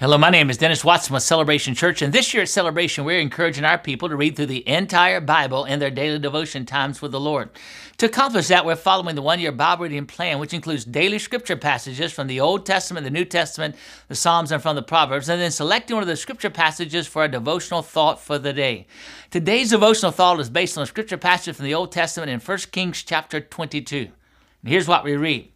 Hello, my name is Dennis Watson with Celebration Church, and this year at Celebration, we're encouraging our people to read through the entire Bible in their daily devotion times with the Lord. To accomplish that, we're following the one year Bible reading plan, which includes daily scripture passages from the Old Testament, the New Testament, the Psalms, and from the Proverbs, and then selecting one of the scripture passages for a devotional thought for the day. Today's devotional thought is based on a scripture passage from the Old Testament in 1 Kings chapter 22. And here's what we read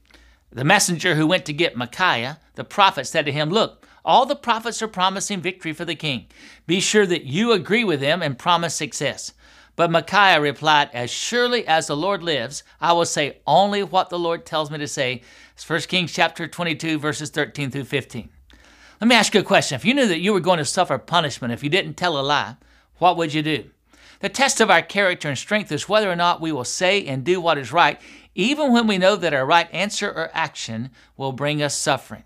The messenger who went to get Micaiah, the prophet, said to him, Look, all the prophets are promising victory for the king. Be sure that you agree with them and promise success. But Micaiah replied, As surely as the Lord lives, I will say only what the Lord tells me to say. It's 1 Kings chapter 22, verses 13 through 15. Let me ask you a question. If you knew that you were going to suffer punishment if you didn't tell a lie, what would you do? The test of our character and strength is whether or not we will say and do what is right, even when we know that our right answer or action will bring us suffering.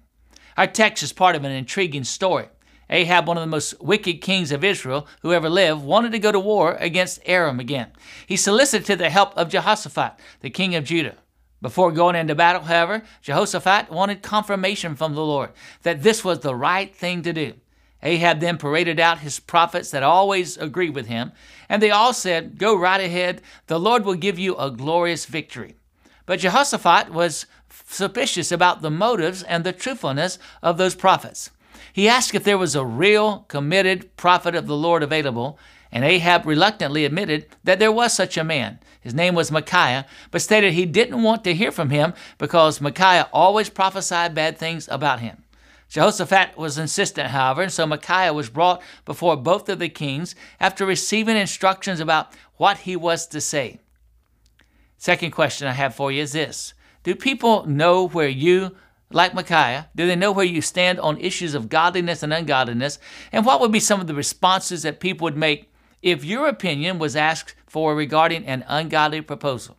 Our text is part of an intriguing story. Ahab, one of the most wicked kings of Israel who ever lived, wanted to go to war against Aram again. He solicited the help of Jehoshaphat, the king of Judah. Before going into battle, however, Jehoshaphat wanted confirmation from the Lord that this was the right thing to do. Ahab then paraded out his prophets that always agreed with him, and they all said, Go right ahead, the Lord will give you a glorious victory. But Jehoshaphat was suspicious about the motives and the truthfulness of those prophets. He asked if there was a real, committed prophet of the Lord available, and Ahab reluctantly admitted that there was such a man. His name was Micaiah, but stated he didn't want to hear from him because Micaiah always prophesied bad things about him. Jehoshaphat was insistent, however, and so Micaiah was brought before both of the kings after receiving instructions about what he was to say. Second question I have for you is this Do people know where you, like Micaiah, do they know where you stand on issues of godliness and ungodliness? And what would be some of the responses that people would make if your opinion was asked for regarding an ungodly proposal?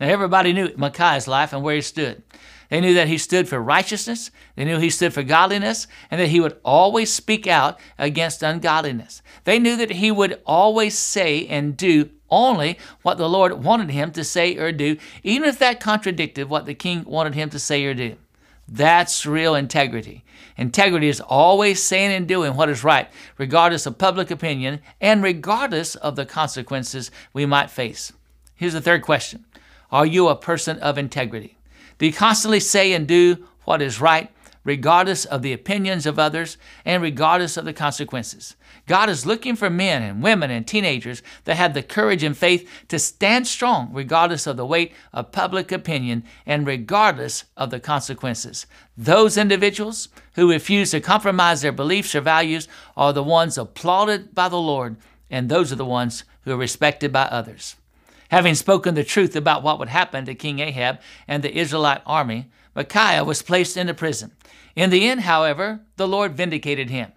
Now, everybody knew Micaiah's life and where he stood. They knew that he stood for righteousness, they knew he stood for godliness, and that he would always speak out against ungodliness. They knew that he would always say and do only what the Lord wanted him to say or do, even if that contradicted what the king wanted him to say or do. That's real integrity. Integrity is always saying and doing what is right, regardless of public opinion and regardless of the consequences we might face. Here's the third question Are you a person of integrity? Do you constantly say and do what is right, regardless of the opinions of others and regardless of the consequences. God is looking for men and women and teenagers that have the courage and faith to stand strong regardless of the weight of public opinion and regardless of the consequences. Those individuals who refuse to compromise their beliefs or values are the ones applauded by the Lord, and those are the ones who are respected by others. Having spoken the truth about what would happen to King Ahab and the Israelite army, Micaiah was placed into prison. In the end, however, the Lord vindicated him.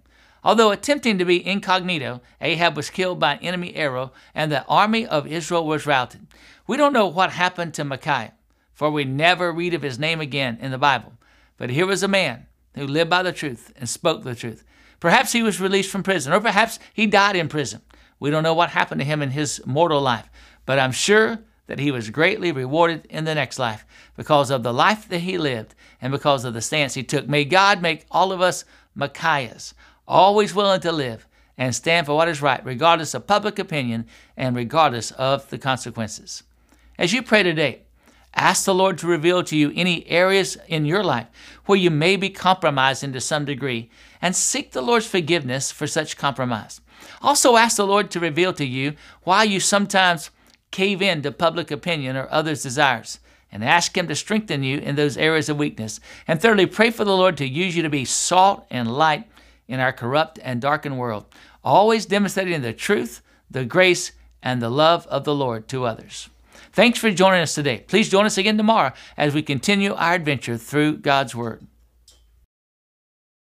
Although attempting to be incognito, Ahab was killed by an enemy arrow, and the army of Israel was routed. We don't know what happened to Micaiah, for we never read of his name again in the Bible. But here was a man who lived by the truth and spoke the truth. Perhaps he was released from prison, or perhaps he died in prison. We don't know what happened to him in his mortal life, but I'm sure that he was greatly rewarded in the next life because of the life that he lived and because of the stance he took. May God make all of us Micaiahs, always willing to live and stand for what is right, regardless of public opinion and regardless of the consequences. As you pray today, ask the Lord to reveal to you any areas in your life where you may be compromising to some degree and seek the Lord's forgiveness for such compromise. Also, ask the Lord to reveal to you why you sometimes cave in to public opinion or others' desires and ask Him to strengthen you in those areas of weakness. And thirdly, pray for the Lord to use you to be salt and light in our corrupt and darkened world, always demonstrating the truth, the grace, and the love of the Lord to others. Thanks for joining us today. Please join us again tomorrow as we continue our adventure through God's Word.